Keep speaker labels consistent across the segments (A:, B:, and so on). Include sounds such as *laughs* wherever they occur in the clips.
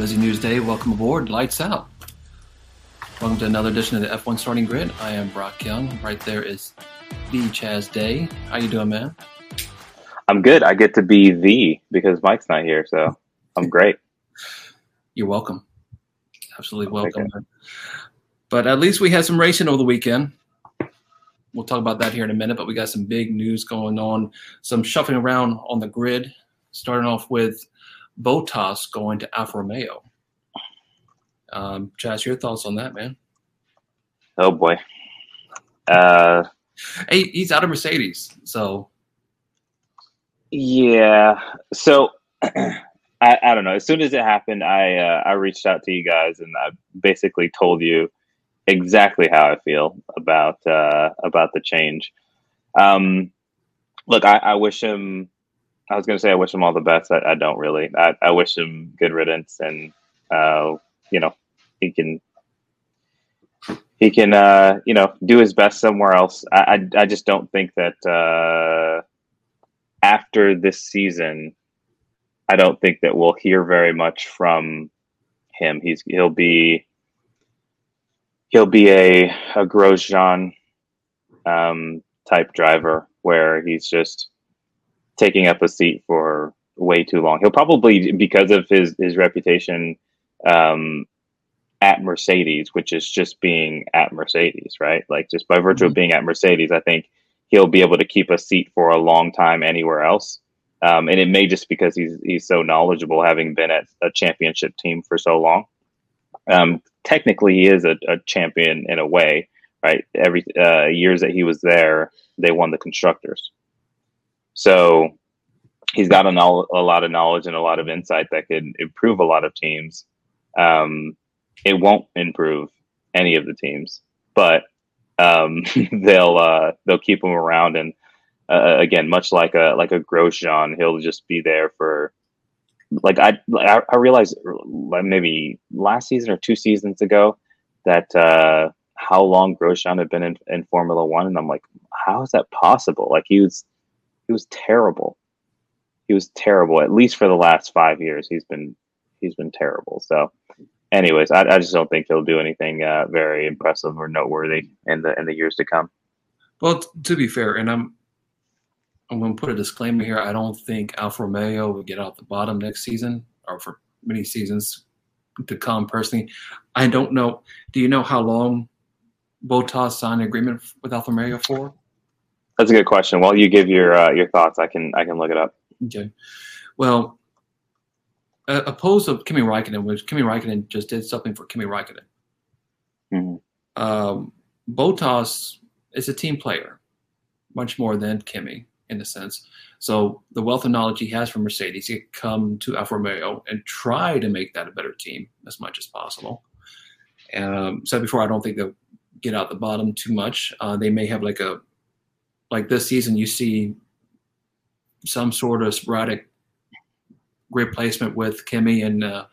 A: Busy news day, welcome aboard. Lights out. Welcome to another edition of the F1 Starting Grid. I am Brock Young. Right there is the Chaz Day. How you doing, man?
B: I'm good. I get to be the because Mike's not here, so I'm great. *laughs* *laughs*
A: You're welcome. Absolutely welcome. But at least we had some racing over the weekend. We'll talk about that here in a minute, but we got some big news going on, some shuffling around on the grid, starting off with Bottas going to Alfa Romeo. Um, Chaz, your thoughts on that, man?
B: Oh boy. Uh,
A: hey, he's out of Mercedes, so.
B: Yeah. So, *clears throat* I, I don't know. As soon as it happened, I uh, I reached out to you guys and I basically told you exactly how I feel about uh, about the change. Um, look, I, I wish him. I was going to say I wish him all the best. I, I don't really. I, I wish him good riddance, and uh, you know, he can he can uh, you know do his best somewhere else. I I, I just don't think that uh, after this season, I don't think that we'll hear very much from him. He's he'll be he'll be a a Grosjean um, type driver where he's just taking up a seat for way too long. He'll probably because of his his reputation um, at Mercedes, which is just being at Mercedes, right? Like just by virtue mm-hmm. of being at Mercedes, I think he'll be able to keep a seat for a long time anywhere else. Um, and it may just because he's he's so knowledgeable, having been at a championship team for so long. Um, technically, he is a, a, champion in a way, right? Every uh, years that he was there, they won the constructors. So he's got a, no- a lot of knowledge and a lot of insight that could improve a lot of teams. Um, it won't improve any of the teams, but um, *laughs* they'll uh, they'll keep him around. And uh, again, much like a like a Grosjean, he'll just be there for like I I realized maybe last season or two seasons ago that uh, how long Grosjean had been in, in Formula One, and I'm like, how is that possible? Like he was he was terrible. He was terrible. At least for the last five years, he's been he's been terrible. So anyways, I, I just don't think he'll do anything uh, very impressive or noteworthy in the in the years to come.
A: Well, t- to be fair, and I'm I'm going to put a disclaimer here. I don't think Alfa Romeo will get out the bottom next season or for many seasons to come. Personally, I don't know. Do you know how long Bottas signed an agreement with Alfa Romeo for?
B: That's a good question. While you give your uh, your thoughts, I can I can look it up.
A: Okay. Well, uh, opposed to Kimi Raikkonen, which Kimi Raikkonen just did something for Kimi Raikkonen. Mm-hmm. Um, Bottas is a team player, much more than Kimi in a sense. So the wealth of knowledge he has from Mercedes, he could come to Alfa Romeo and try to make that a better team as much as possible. Um, said before, I don't think they'll get out the bottom too much. Uh, they may have like a like this season. You see some sort of sporadic replacement with Kimi and uh,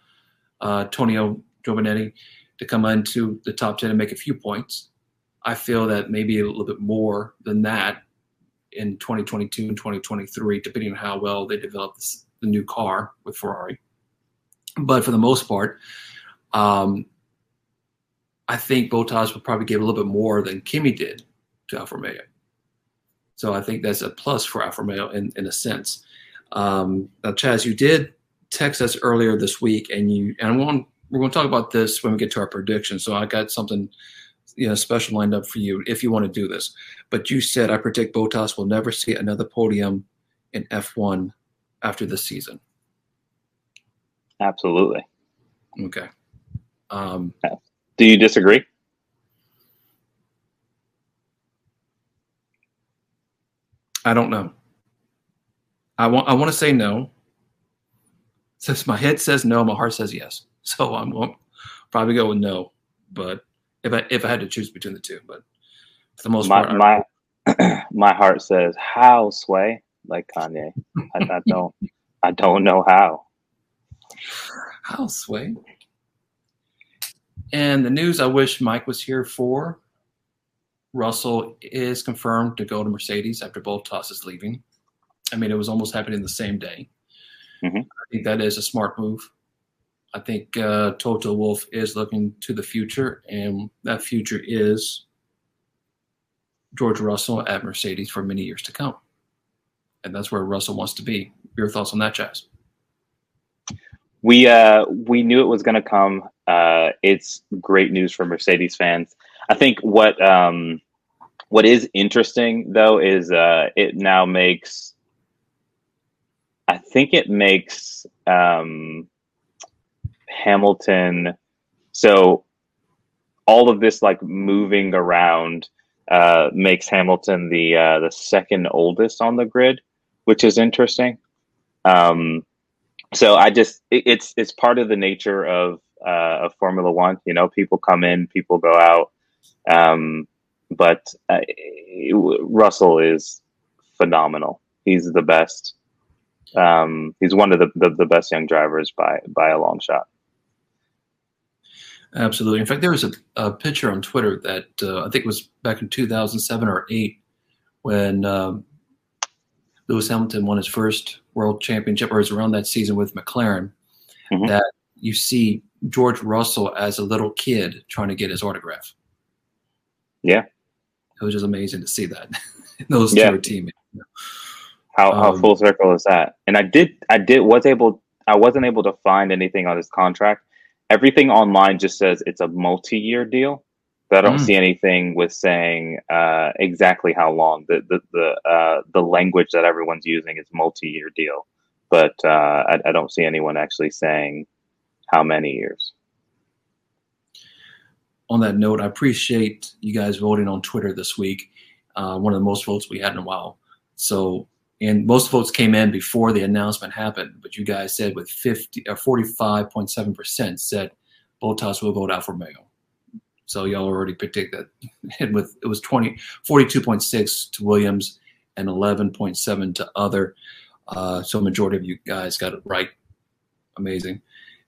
A: uh, Tonio Giovinazzi to come into the top 10 and make a few points. I feel that maybe a little bit more than that in 2022 and 2023, depending on how well they develop this, the new car with Ferrari. But for the most part, um, I think Bottas would probably give a little bit more than Kimi did to Alfa Romeo. So I think that's a plus for Alfa Romeo in, in a sense. Um, now, Chaz, you did text us earlier this week, and you and we're going to talk about this when we get to our prediction. So I got something you know special lined up for you if you want to do this. But you said I predict Bottas will never see another podium in F1 after this season.
B: Absolutely.
A: Okay. Um,
B: Do you disagree?
A: I don't know. I want I want to say no. Since my head says no, my heart says yes. *laughs* So I'm going probably go with no. But if I if I had to choose between the two, but for the most
B: my,
A: part,
B: my *clears throat* my heart says how sway like Kanye. I, I don't I don't know how.
A: How sway. And the news I wish Mike was here for. Russell is confirmed to go to Mercedes after Bottas is leaving. I mean, it was almost happening the same day. Mm-hmm. I think that is a smart move. I think uh, Toto Wolff is looking to the future, and that future is George Russell at Mercedes for many years to come. And that's where Russell wants to be. Your thoughts on that, Chaz?
B: We uh, we knew it was going to come. Uh, it's great news for Mercedes fans. I think what um, what is interesting though is uh, it now makes. I think it makes um, Hamilton. So all of this like moving around uh, makes Hamilton the uh, the second oldest on the grid, which is interesting. Um, so I just it, it's it's part of the nature of uh, of Formula One. You know, people come in, people go out. Um, but uh, Russell is phenomenal. He's the best. Um, he's one of the, the, the best young drivers by by a long shot.
A: Absolutely. In fact, there was a, a picture on Twitter that uh, I think was back in 2007 or 8 when um, Lewis Hamilton won his first world championship, or it was around that season with McLaren, mm-hmm. that you see George Russell as a little kid trying to get his autograph.
B: Yeah.
A: It was just amazing to see that. *laughs* Those yeah. two teammates.
B: How, how um, full circle is that? And I did, I did, was able, I wasn't able to find anything on his contract everything online just says it's a multi-year deal. But I don't mm. see anything with saying uh, exactly how long. The the the uh, the language that everyone's using is multi-year deal, but uh, I, I don't see anyone actually saying how many years.
A: On that note, I appreciate you guys voting on Twitter this week. Uh, one of the most votes we had in a while. So and most votes came in before the announcement happened. But you guys said with 50 or 45.7 percent said Bottas will vote out for Romeo. So y'all already predicted that. *laughs* And with it was 20 42.6 to Williams and 11.7 to other. Uh, so majority of you guys got it right. Amazing.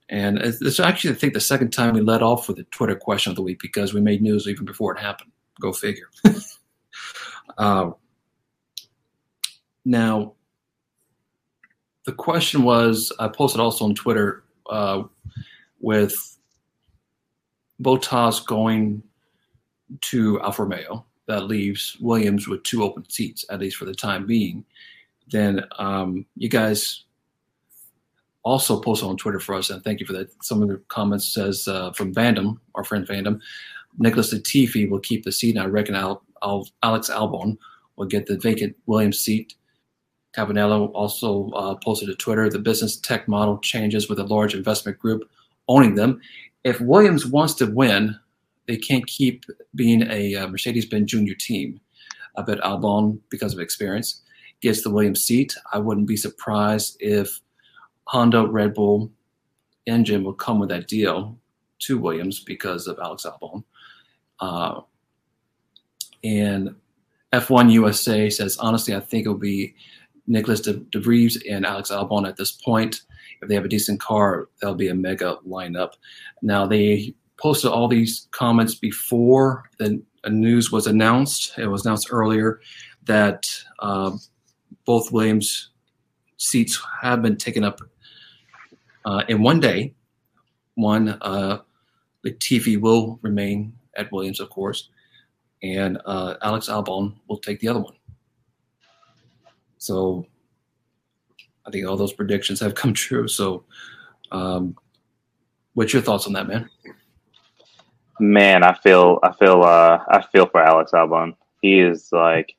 A: And it's actually, I think, the second time we let off with the Twitter question of the week because we made news even before it happened. Go figure. uh, *laughs* now, the question was I posted also on Twitter uh, with Bottas going to Alfa Romeo. That leaves Williams with two open seats, at least for the time being. Then um, you guys also posted on Twitter for us, and thank you for that. Some of the comments says uh, from Vandam, our friend Vandam, Nicholas Latifi will keep the seat, and I reckon Al, Al, Alex Albon will get the vacant Williams seat. Cabanello also uh, posted to Twitter the business tech model changes with a large investment group owning them. If Williams wants to win, they can't keep being a uh, Mercedes Benz junior team. I bet Albon, because of experience, gets the Williams seat. I wouldn't be surprised if Honda Red Bull engine will come with that deal to Williams because of Alex Albon. Uh, and F1 USA says, honestly, I think it'll be Nicholas De, De Vries and Alex Albon at this point. If they have a decent car, that'll be a mega lineup. Now they posted all these comments before the news was announced. It was announced earlier that uh, both Williams seats have been taken up uh, in one day. One, uh, Latifi will remain at Williams, of course, and uh, Alex Albon will take the other one. So I think all those predictions have *laughs* come true. So, um, what's your thoughts on that, man?
B: Man, I feel, I feel, uh, I feel for Alex Albon. He is like,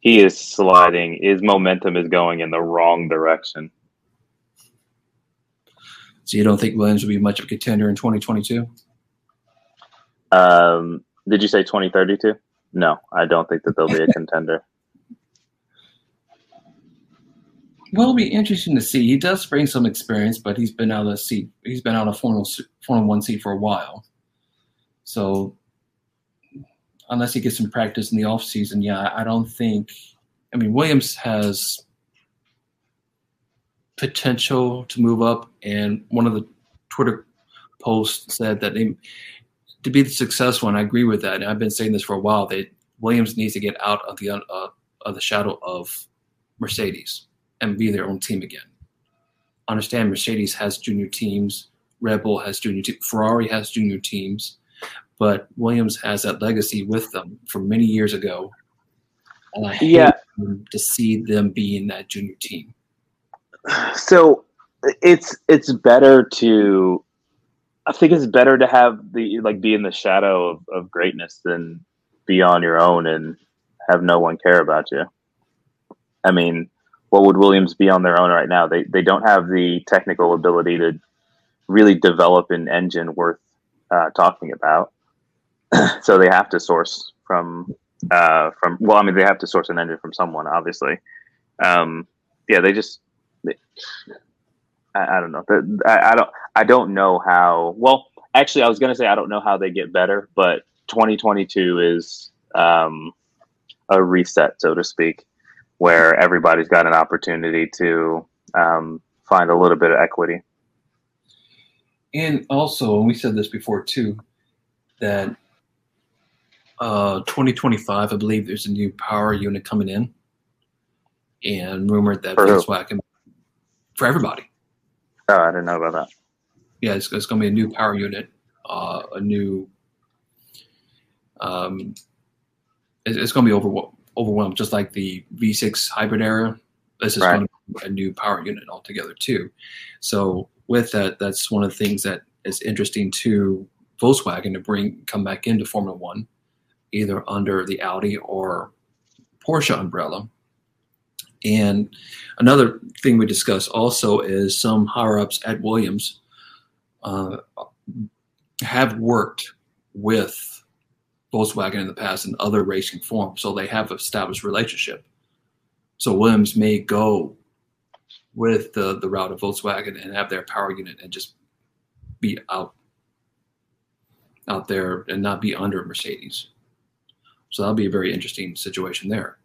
B: he is sliding. His momentum is going in the wrong direction.
A: So you don't think Williams will be much of a contender in 2022?
B: Um, did you say 2032? No, I don't think that they'll be a *laughs* contender.
A: Well, it'll be interesting to see. He does bring some experience, but he's been out of the seat. He's been out of Formula Formula One seat for a while. So, unless he gets some practice in the off season, yeah, I don't think. I mean, Williams has potential to move up, and one of the Twitter posts said that they, to be successful, and I agree with that. And I've been saying this for a while. That Williams needs to get out of the uh, of the shadow of Mercedes and be their own team again. Understand Mercedes has junior teams Red Bull has junior teams, Ferrari has junior teams, but Williams has that legacy with them from many years ago. And I hate
B: Yeah.
A: to see them be in that junior team.
B: So it's it's better to i think it's better to have the like be in the shadow of, of greatness than be on your own and have no one care about you. I mean what would williams be on their own right now? They they don't have the technical ability to really develop an engine worth uh, talking about. *clears throat* So they have to source from uh, from well i mean they have to source an engine from someone obviously. Um, yeah they just I, I don't know. I, I don't. I don't know how. Well, actually, I was going to say I don't know how they get better, but 2022 is um, a reset, so to speak, where everybody's got an opportunity to um, find a little bit of equity.
A: And also, and we said this before too, that uh, 2025, I believe there's a new power unit coming in, and rumored that
B: For?
A: Volkswagen for everybody.
B: Oh, I didn't know about that.
A: Yeah, it's, it's going to be a new power unit, uh, a new. Um, it's, it's going to be over, overwhelmed, just like the V6 hybrid era. This is
B: Right.
A: going to be a new power unit altogether too. So with that, that's one of the things that is interesting to Volkswagen to bring come back into Formula One, either under the Audi or Porsche umbrella. And another thing we discussed also is some higher ups at Williams uh, have worked with Volkswagen in the past in other racing forms, so they have established relationship. So Williams may go with the the route of Volkswagen and have their power unit and just be out out there and not be under Mercedes. So that'll be a very interesting situation there.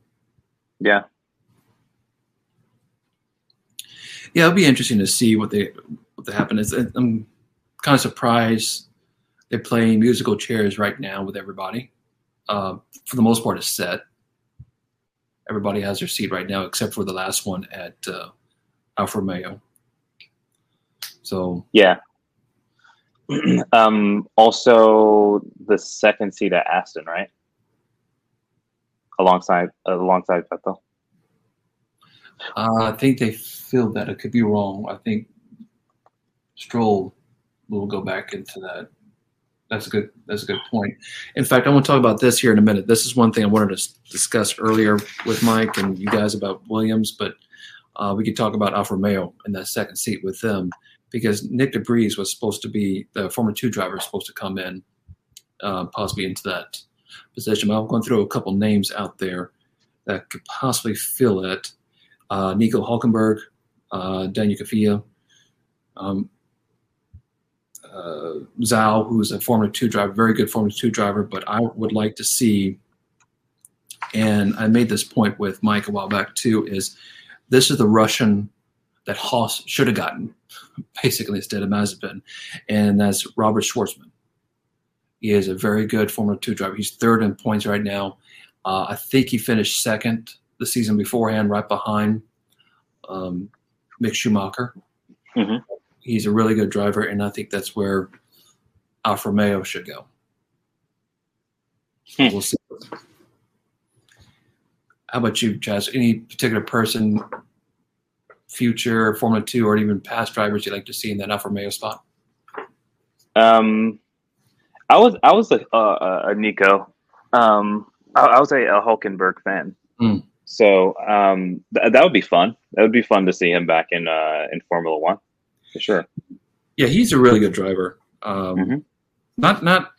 B: Yeah.
A: Yeah, it'll be interesting to see what they what they happen. Is I'm kind of surprised they're playing musical chairs right now with everybody. Uh, for the most part, it's set. Everybody has their seat right now, except for the last one at uh, Alfa Romeo. So
B: Yeah. *clears throat* um, also, the second seat at Aston, right? Alongside alongside Vettel.
A: Uh, I think they filled that. I could be wrong. I think Stroll will go back into that. That's a good. That's a good point. In fact, I want to talk about this here in a minute. This is one thing I wanted to discuss earlier with Mike and you guys about Williams, but uh, we could talk about Alfa Romeo in that second seat with them because Nick de Vries was supposed to be the Formula Two driver, supposed to come in, uh, possibly into that position. But I'm going through a couple names out there that could possibly fill it. Uh, Nico Hulkenberg, uh, Daniel Kvyat, um, uh, Zhou, who's a Formula Two driver, very good Formula Two driver. But I would like to see, and I made this point with Mike a while back too, is this is the Russian that Haas should have gotten, *laughs* basically instead of Mazepin, and that's Robert Shwartzman. He is a very good Formula Two driver. He's third in points right now. Uh, I think he finished second the season beforehand, right behind um, Mick Schumacher.
B: Mhm.
A: He's a really good driver, and I think that's where Alfa Romeo should go.
B: Hmm.
A: We'll see. How about you, Chaz? Any particular person, future Formula Two, or even past drivers you'd like to see in that Alfa Romeo spot?
B: Um, I was I was a, a, a Nico. Um, I, I was a, a Hulkenberg fan.
A: Mm.
B: So um, th- that would be fun. That would be fun to see him back in uh, in Formula One, for sure.
A: Yeah, he's a really good driver. Um,
B: Mhm.
A: Not not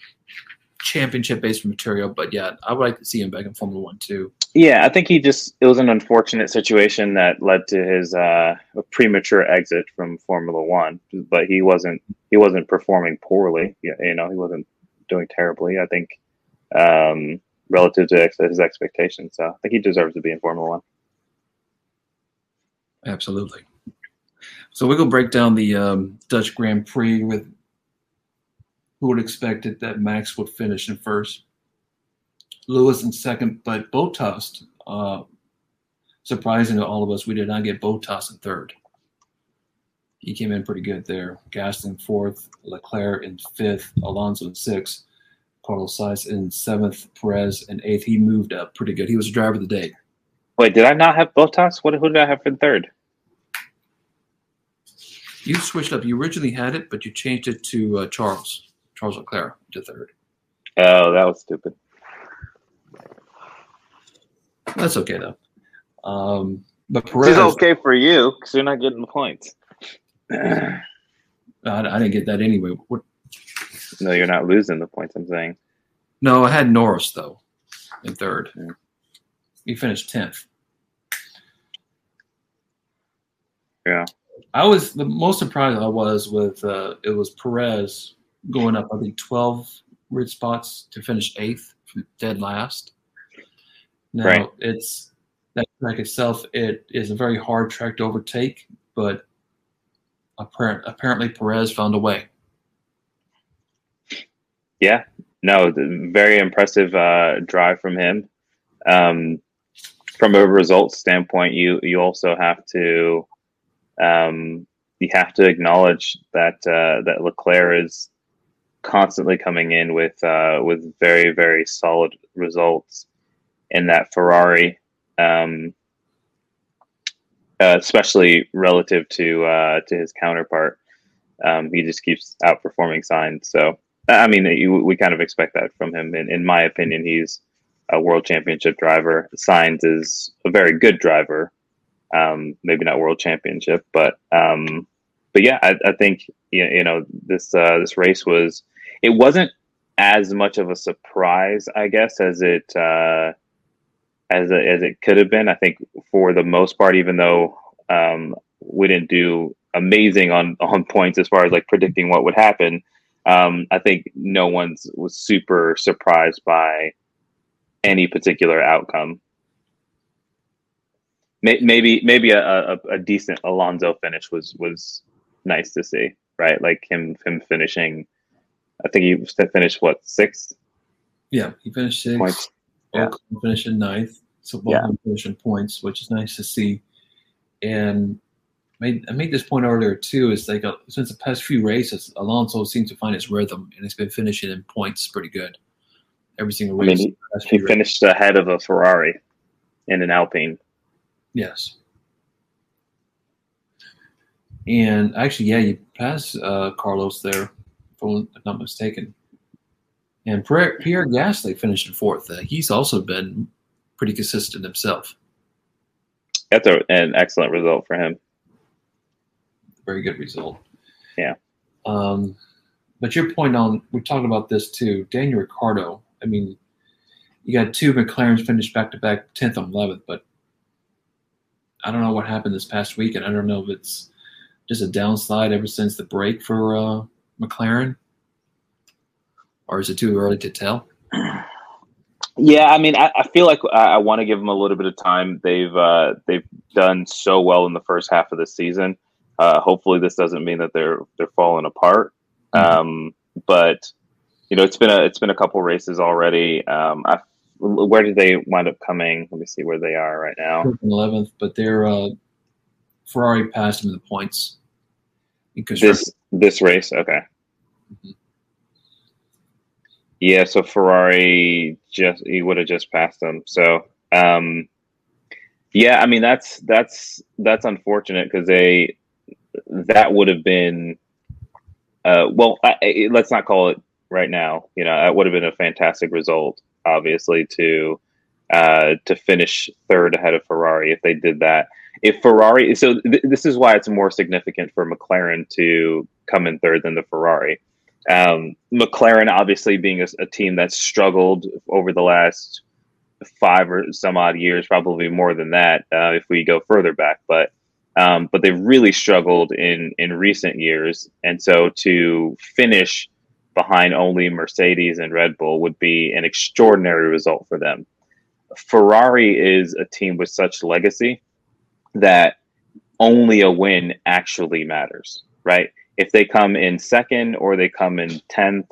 A: championship based material, but yeah, I would like to see him back in Formula One too.
B: Yeah, I think he just it was an unfortunate situation that led to his uh, premature exit from Formula One. But he wasn't he wasn't performing poorly. You you know, he wasn't doing terribly. I think um, relative to ex- his expectations. So I think he deserves to be in Formula One.
A: Absolutely. So we're gonna break down the um, Dutch Grand Prix with who would expect it that Max would finish in first, Lewis in second, but Bottas, uh, surprising to all of us, we did not get Bottas in third. he came in pretty good there. Gaston fourth, Leclerc in fifth, Alonso in sixth, Carlos Sainz in seventh, Perez in eighth. He moved up pretty good. He was a driver of the day.
B: Wait, did I not have Bottas? What who did I have for third?
A: You switched up. You originally had it, but you changed it to uh, Charles, Charles Leclerc to third.
B: Oh, that was stupid.
A: That's okay though. Um, but
B: Perez is okay for you because you're not getting the points. *clears throat*
A: I, I, didn't get that anyway. What?
B: No, you're not losing the points. I'm saying.
A: No, I had Norris though in third. Yeah. He finished tenth.
B: Yeah.
A: I was the most surprised I was with uh, it was Perez going up I think twelve grid spots to finish eighth from dead last. Now right. it's that track itself. It is a very hard track to overtake, but apparently Perez found a way.
B: Yeah, no, very impressive uh, drive from him. Um, from a results standpoint, you you also have to um, you have to acknowledge that uh, that Leclerc is constantly coming in with uh, with very very solid results in that Ferrari, um, uh, especially relative to uh, to his counterpart. Um, he just keeps outperforming Sainz. So I mean, we kind of expect that from him. In, in my opinion, he's a world championship driver. Sainz is a very good driver. Um, maybe not world championship, but um, but yeah, I, I think you know this uh, this race was it wasn't as much of a surprise, I guess, as it uh, as it, as it could have been. I think for the most part, even though um, we didn't do amazing on on points as far as like predicting what would happen, um, I think no one's was super surprised by any particular outcome. Maybe maybe a, a, a decent Alonso finish was was nice to see, right? Like him him finishing. I think he finished what sixth.
A: Yeah, he finished sixth. Points. Yeah. finishing ninth, so both yeah. finishing points, which is nice to see. And made I made this point earlier too. Is like a, since the past few races, Alonso seems to find his rhythm, and he's been finishing in points pretty good every single race. I mean,
B: he, he finished ahead of a Ferrari in an Alpine.
A: Yes. And actually, yeah, you passed uh, Carlos there, if I'm not mistaken. And Pierre, Gasly finished in fourth. Uh, he's also been pretty consistent himself.
B: That's a, an excellent result for him.
A: Very good result.
B: Yeah.
A: Um, but your point on, we talked about this too. Daniel Ricciardo I mean, you got two McLarens finished back to back 10th and 11th, but I don't know what happened this past week, and I don't know if it's just a downslide ever since the break for uh, McLaren, or is it too early to tell?
B: Yeah, I mean, I, I feel like I, I want to give them a little bit of time. They've uh, they've done so well in the first half of the season. Uh, hopefully, this doesn't mean that they're they're falling apart. Mm-hmm. Um, but you know, it's been a it's been a couple races already. Um, I, where did they wind up coming? Let me see where they are right now.
A: Eleventh, but they're uh, Ferrari passed them in the points.
B: This this race, okay. Mm-hmm. Yeah, so Ferrari just he would have just passed them. So um, yeah, I mean that's that's that's unfortunate because they that would have been uh, well. I, let's not call it right now. You know, that would have been a fantastic result, obviously, to uh, to finish third ahead of Ferrari if they did that. If Ferrari, so th- this is why it's more significant for McLaren to come in third than the Ferrari. Um, McLaren, obviously, being a, a team that's struggled over the last five or some odd years, probably more than that uh, if we go further back. But um, but they've really struggled in in recent years, and so to finish behind only Mercedes and Red Bull would be an extraordinary result for them. Ferrari is a team with such legacy that only a win actually matters, right? If they come in second or they come in 10th,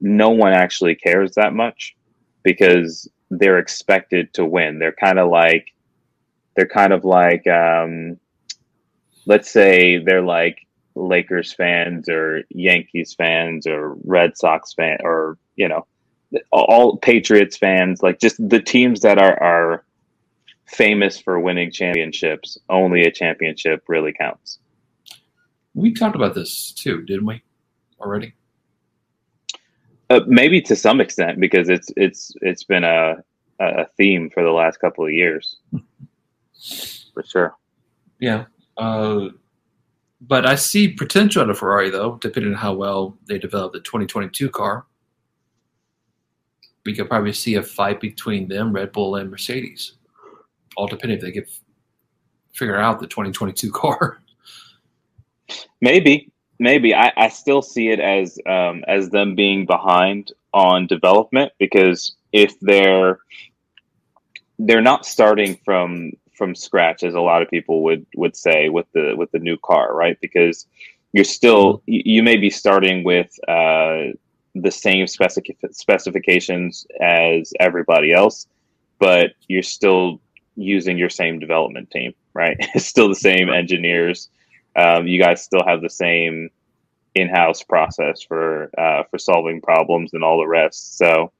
B: no one actually cares that much because they're expected to win. They're kind of like, they're kind of like, um, let's say they're like Lakers fans or Yankees fans or Red Sox fan or you know all Patriots fans, like just the teams that are are famous for winning championships, only a championship really counts.
A: We talked about this too, didn't we? Already.
B: Uh, maybe to some extent because it's it's it's been a a theme for the last couple of years, for sure.
A: Yeah, uh, but I see potential of Ferrari though, depending on how well they develop the 2022 car. We could probably see a fight between them, Red Bull, and Mercedes. All depending if they get figure out the 2022 *laughs* car.
B: Maybe, maybe I, I still see it as um, as them being behind on development because if they're they're not starting from from scratch as a lot of people would would say with the with the new car right because you're still mm-hmm. you, you may be starting with uh, the same specific specifications as everybody else but you're still using your same development team right *laughs* it's still the same engineers um, you guys still have the same in-house process for uh, for solving problems and all the rest. So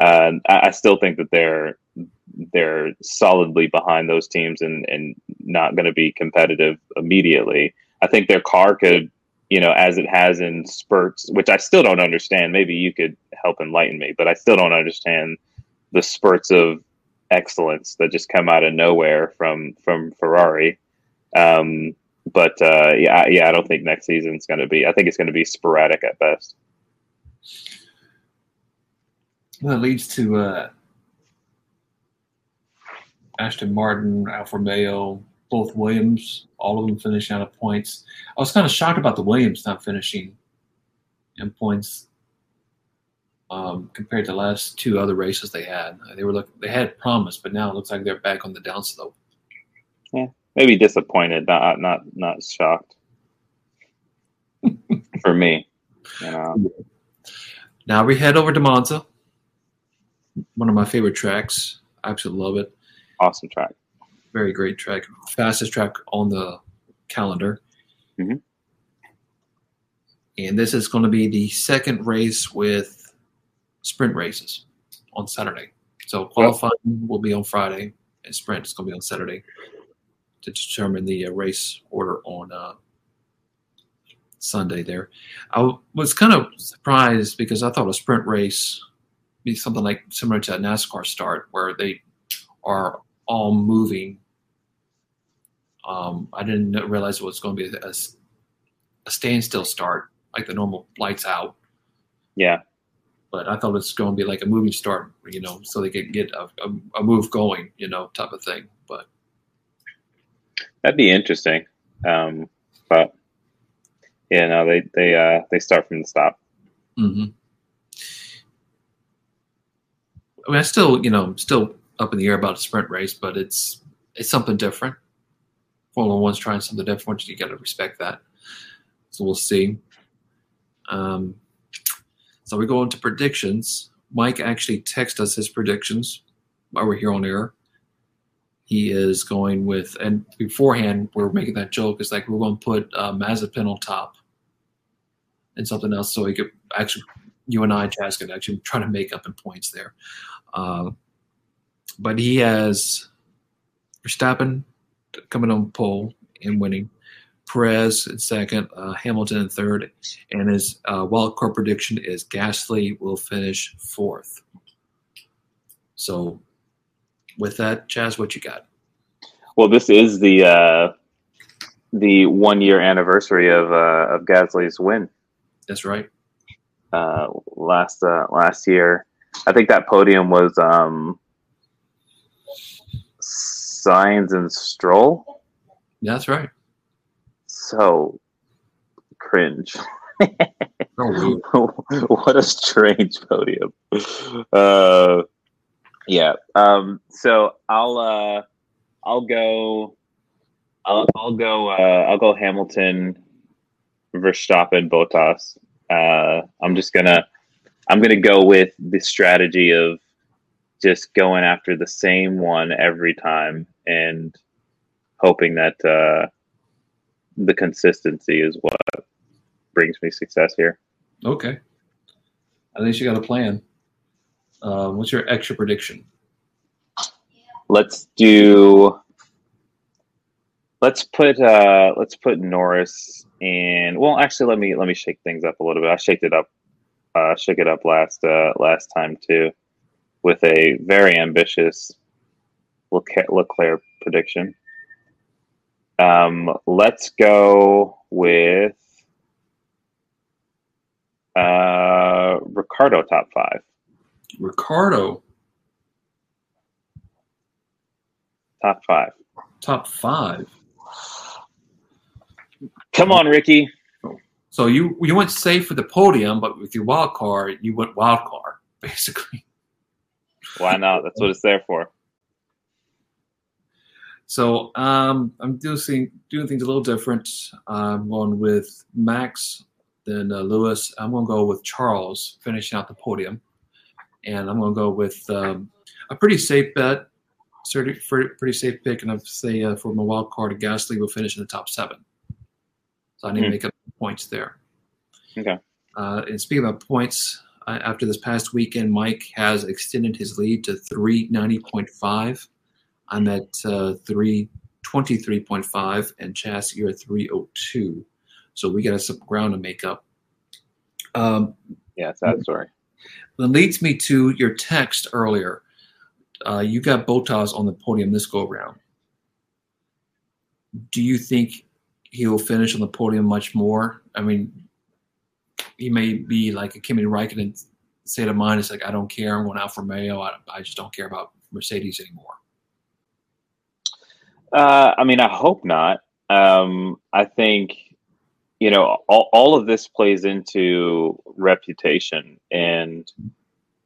B: uh, I, I, still think that they're they're solidly behind those teams and and not going to be competitive immediately. I think their car could, you know, as it has in spurts, which I still don't understand. Maybe you could help enlighten me, but I still don't understand the spurts of excellence that just come out of nowhere from from Ferrari. Um, but uh, yeah, yeah, I don't think next season's going to be. I think it's going to be sporadic at best.
A: Well, it leads to uh, Aston Martin, Alfa Romeo, both Williams, all of them finishing out of points. I was kind of shocked about the Williams not finishing in points um, compared to the last two other races they had. They were look, they had promise, but now it looks like they're back on the downslope.
B: Yeah, maybe disappointed, not not not shocked. *laughs* For me, you know.
A: Now we head over to Monza, one of my favorite tracks. I absolutely love it.
B: Awesome track.
A: Very great track. Fastest track on the calendar. Mm-hmm. And this is going to be the second race with sprint races on Saturday. So qualifying will be on Friday, and sprint is going to be on Saturday to determine the uh, race order on uh, Sunday there. I was kind of surprised because I thought a sprint race be something like similar to a NASCAR start where they are all moving. Um, I didn't realize it was going to be a, a standstill start like the normal lights out.
B: Yeah.
A: But I thought it was going to be like a moving start, you know, so they could get a, a, a move going, you know, type of thing. But
B: That'd be interesting. Um, but yeah, no, they they uh, they start from the stop.
A: Mm-hmm. I mean, I still, you know, still up in the air about a sprint race, but it's it's something different. Formula One's trying something different. You got to respect that. So we'll see. Um, so we go into predictions. Mike actually texted us his predictions while we're here on air he is going with, and beforehand we are making that joke. It's like we're going to put uh, Mazepin on top and something else, so he could actually, you and I, Chaz, could actually try to make up in points there. Uh, but he has Verstappen coming on pole and winning, Perez in second, uh, Hamilton in third, and his uh, wild card prediction is Gasly will finish fourth. So with that, Chaz, what you got?
B: Well, this is the uh, the one year anniversary of uh, of Gasly's win.
A: That's right.
B: Uh, last uh, last year, I think that podium was um, Sainz and Stroll.
A: That's right.
B: So cringe. *laughs* oh, *laughs* what a strange podium. Uh, yeah. Um, so I'll uh, I'll go. I'll, I'll go. Uh, I'll go Hamilton, Verstappen, Bottas. Uh, I'm just gonna. I'm gonna go with the strategy of just going after the same one every time and hoping that uh, the consistency is what brings me success here.
A: Okay. At least you got a plan. Uh, what's your extra prediction?
B: Let's do. Let's put uh, let's put Norris in. Well, actually, let me let me shake things up a little bit. I shaked it up, uh, shook it up last uh, last time too, with a very ambitious Leclerc prediction. Um, let's go with uh, Ricciardo top five.
A: Ricciardo
B: top five.
A: Top five.
B: Come on, Ricky.
A: So you you went safe for the podium, but with your wild card, you went wild card *laughs* basically.
B: Why not? That's what it's there for.
A: So um, I'm doing doing things a little different. I'm going with Max, then uh, Lewis. I'm going to go with Charles finishing out the podium, and I'm going to go with um, a pretty safe bet, pretty safe pick, and I'd say uh, for my wild card, Gasly will finish in the top seven. So I need mm to hmm. make up points there.
B: Okay.
A: Uh, and speaking about points, after this past weekend, Mike has extended his lead to 390.5. I'm at uh, 323.5, and Chaz, you're at 302. So we got some ground to make up. Um,
B: yeah, sad story.
A: That leads me to your text earlier. Uh, you got Bottas on the podium this go around. Do you think he will finish on the podium much more? I mean, he may be like a Kimi Raikkonen state of mind. It's like I don't care. I'm going Alfa Romeo. I, I just don't care about Mercedes anymore.
B: Uh, I mean, I hope not. Um, I think you know all, all of this plays into reputation, and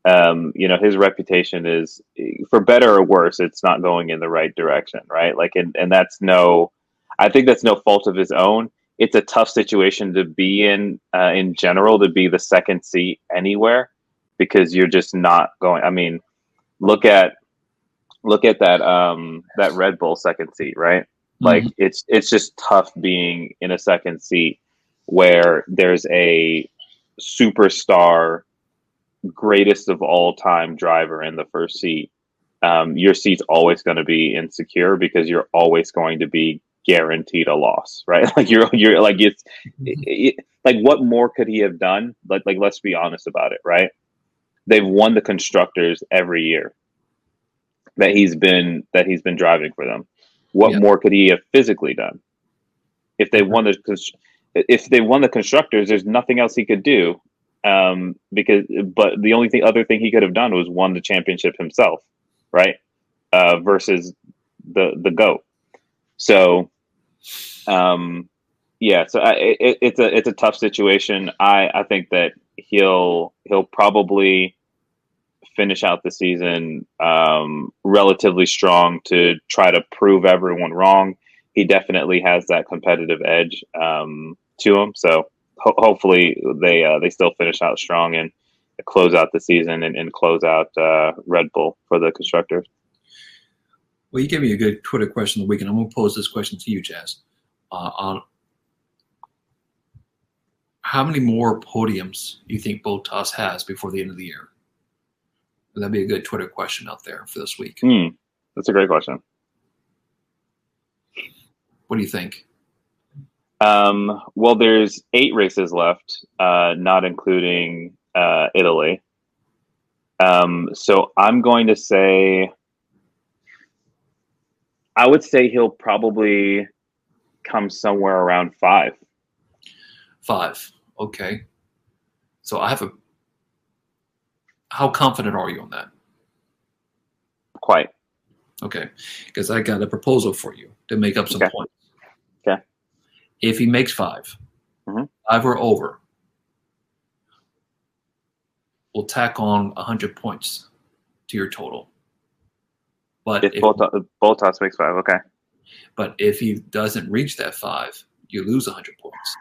B: um, you know his reputation is for better or worse. It's not going in the right direction, right? Like, and and that's no. I think that's no fault of his own. It's a tough situation to be in uh, in general to be the second seat anywhere because you're just not going. I mean, look at look at that um that Red Bull second seat, right? Mm-hmm. Like it's it's just tough being in a second seat where there's a superstar greatest of all time driver in the first seat. Um, your seat's always going to be insecure because you're always going to be guaranteed a loss, right? *laughs* Like you're you're like it's mm-hmm. it, like what more could he have done? Like like let's be honest about it, right? They've won the constructors every year that he's been that he's been driving for them. What yeah. more could he have physically done? If they won the if they won the constructors, there's nothing else he could do. Um, because but the only thing other thing he could have done was won the championship himself, right? Uh, versus the the goat. So, um, yeah. So I, it, it's a it's a tough situation. I I think that he'll he'll probably finish out the season um, relatively strong to try to prove everyone wrong. He definitely has that competitive edge um, to him. So ho- hopefully they uh, they still finish out strong and close out the season and, and close out uh, Red Bull for the constructors.
A: Well, you gave me a good Twitter question of the weekend. I'm going to pose this question to you, Chaz. Uh, on how many more podiums do you think Bottas has before the end of the year? That'd be a good Twitter question out there for this week.
B: Mm, that's a great question.
A: What do you think?
B: Um, well, there's eight races left, uh, not including uh, Italy. Um, so I'm going to say, I would say he'll probably come somewhere around five.
A: Five. Okay. So I have a how confident are you on that?
B: Quite.
A: Okay, because I got a proposal for you to make up some
B: okay.
A: points.
B: Okay.
A: If he makes 5
B: mm-hmm.
A: five or over, we'll tack on hundred points to your total.
B: But if, if Bottas makes five, okay.
A: But if he doesn't reach that five, you lose hundred points.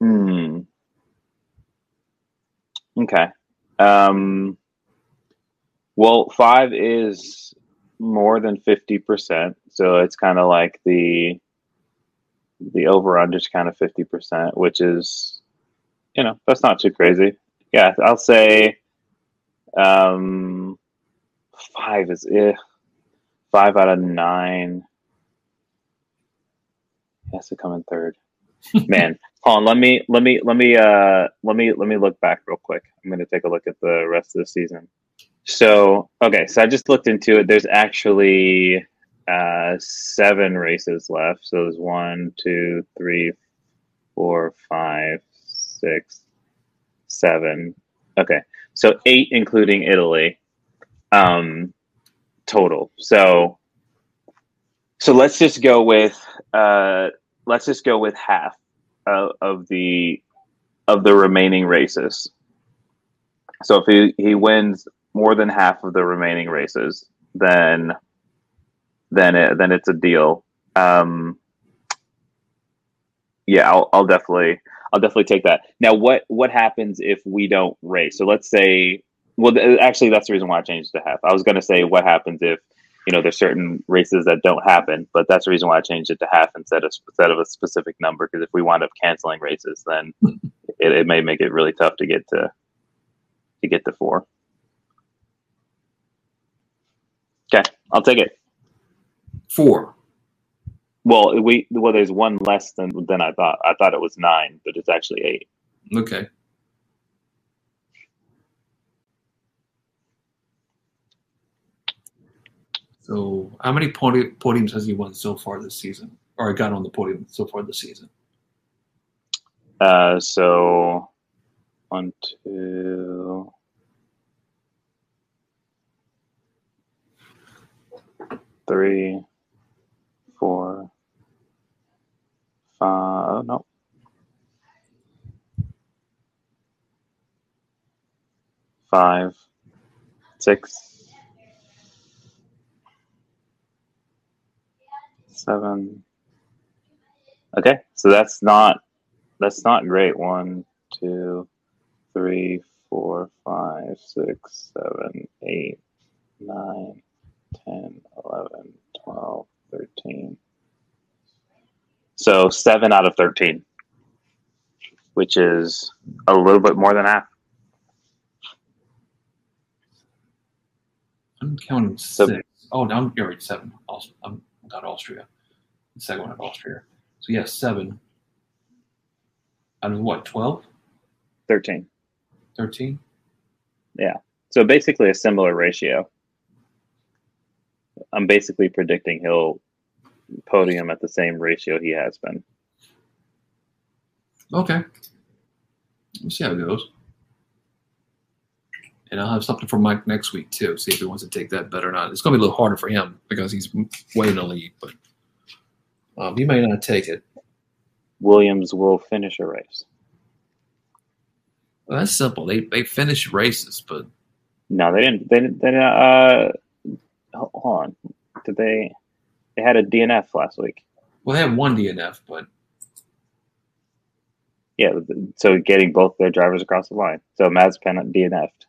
B: Hmm. Okay. Um, well, five is more than 50%. So it's kind of like the the over under is kind of fifty percent, which is, you know, that's not too crazy. Yeah, I'll say, um, five is eh, five out of nine has to come in third. Man, *laughs* hold on. Let me let me let me uh let me let me look back real quick. I'm gonna take a look at the rest of the season. So okay, so I just looked into it. There's actually uh seven races left. So there's one, two, three, four, five, six, seven. Okay, so eight including Italy, um, total. So so let's just go with uh let's just go with half of, of the of the remaining races. So if he, he wins more than half of the remaining races, then then it, then it's a deal. Um, yeah, I'll, I'll definitely I'll definitely take that. Now, what what happens if we don't race? So let's say, well, actually, that's the reason why I changed to half. I was going to say, what happens if you know, there's certain races that don't happen, but that's the reason why I changed it to half instead of instead of a specific number. Because if we wind up canceling races, then *laughs* it, it may make it really tough to get to to get to four. Okay, I'll take it.
A: Four.
B: Well, we well, there's one less than than I thought. I thought it was nine, but it's actually eight.
A: Okay. So, how many podi- podiums has he won so far this season, or got on the podium so far this season?
B: Uh, so one, two, three, four, five. No. Five, six, seven. Okay, so that's not that's not great. One, two, three, four, five, six, seven, eight, nine, ten, eleven, twelve, thirteen. So seven out of thirteen, which is a little bit more than half.
A: I'm counting six. So, oh, now I'm you're seven. I'm not Austria. The second one at Austria. So yes, seven. Out of what, 12?
B: 13.
A: 13?
B: Yeah. So basically a similar ratio. I'm basically predicting he'll podium at the same ratio he has been.
A: Okay. We'll see how it goes. And I'll have something for Mike next week too. See if he wants to take that bet or not. It's going to be a little harder for him because he's way in the lead, but um, he may not take it.
B: Williams will finish a race.
A: Well, that's simple. They they finish races, but
B: no, they didn't. They didn't. They didn't uh, hold on. Did they? They had a DNF last week.
A: Well, they had one DNF, but
B: yeah. So getting both their drivers across the line. So Mazepin DNF'd.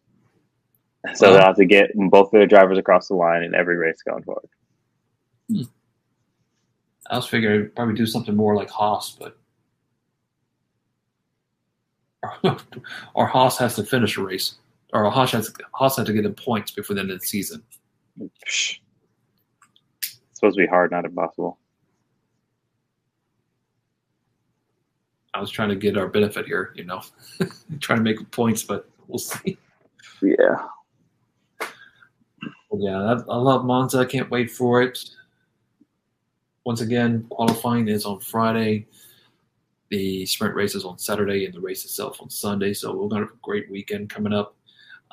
B: So well, they'll have to get both their drivers across the line in every race going forward.
A: Hmm. I was figuring I'd probably do something more like Haas, but *laughs* or Haas has to finish a race, or Haas has Haas has to get in points before the end of the season.
B: It's supposed to be hard, not impossible.
A: I was trying to get our benefit here, you know, *laughs* trying to make points, but we'll see.
B: Yeah.
A: Yeah, I, I love Monza. I can't wait for it once again, qualifying is on Friday. The sprint race is on Saturday, and the race itself on Sunday. So we're to have a great weekend coming up.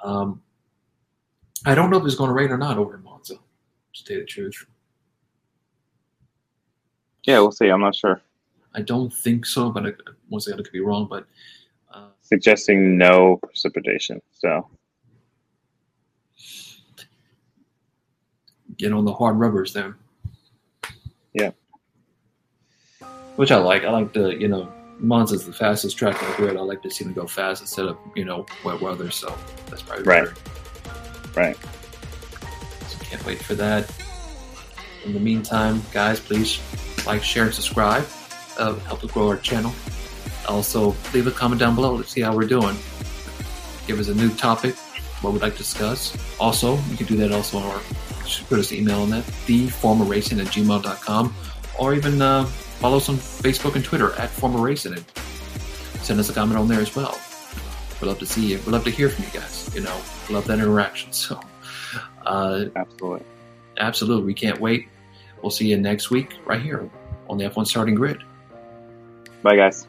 A: Um, I don't know if it's going to rain or not over in Monza. To tell you the truth.
B: Yeah, we'll see. I'm not sure.
A: I don't think so, but I, once again, I could be wrong. But
B: uh, suggesting no precipitation. So
A: get on the hard rubbers there.
B: Yeah.
A: Which I like. I like the, you know, Monza's the fastest track on the grid. I like to see them go fast instead of, you know, wet weather. So that's probably
B: right.
A: Better.
B: Right.
A: So can't wait for that. In the meantime, guys, please like, share, and subscribe. uh, help us grow our channel. Also, leave a comment down below. Let's see how we're doing. Give us a new topic, what we'd like to discuss. Also, you can do that also on our, put us an email on that, theforumofracing at gmail.com, or even uh, follow us on Facebook and Twitter at Forum of Racing and send us a comment on there as well. We'd love to see you. We'd love to hear from you guys. You know, love that interaction. *laughs* So,
B: uh, absolutely.
A: Absolutely. We can't wait. We'll see you next week right here on the F1 Starting Grid.
B: Bye, guys.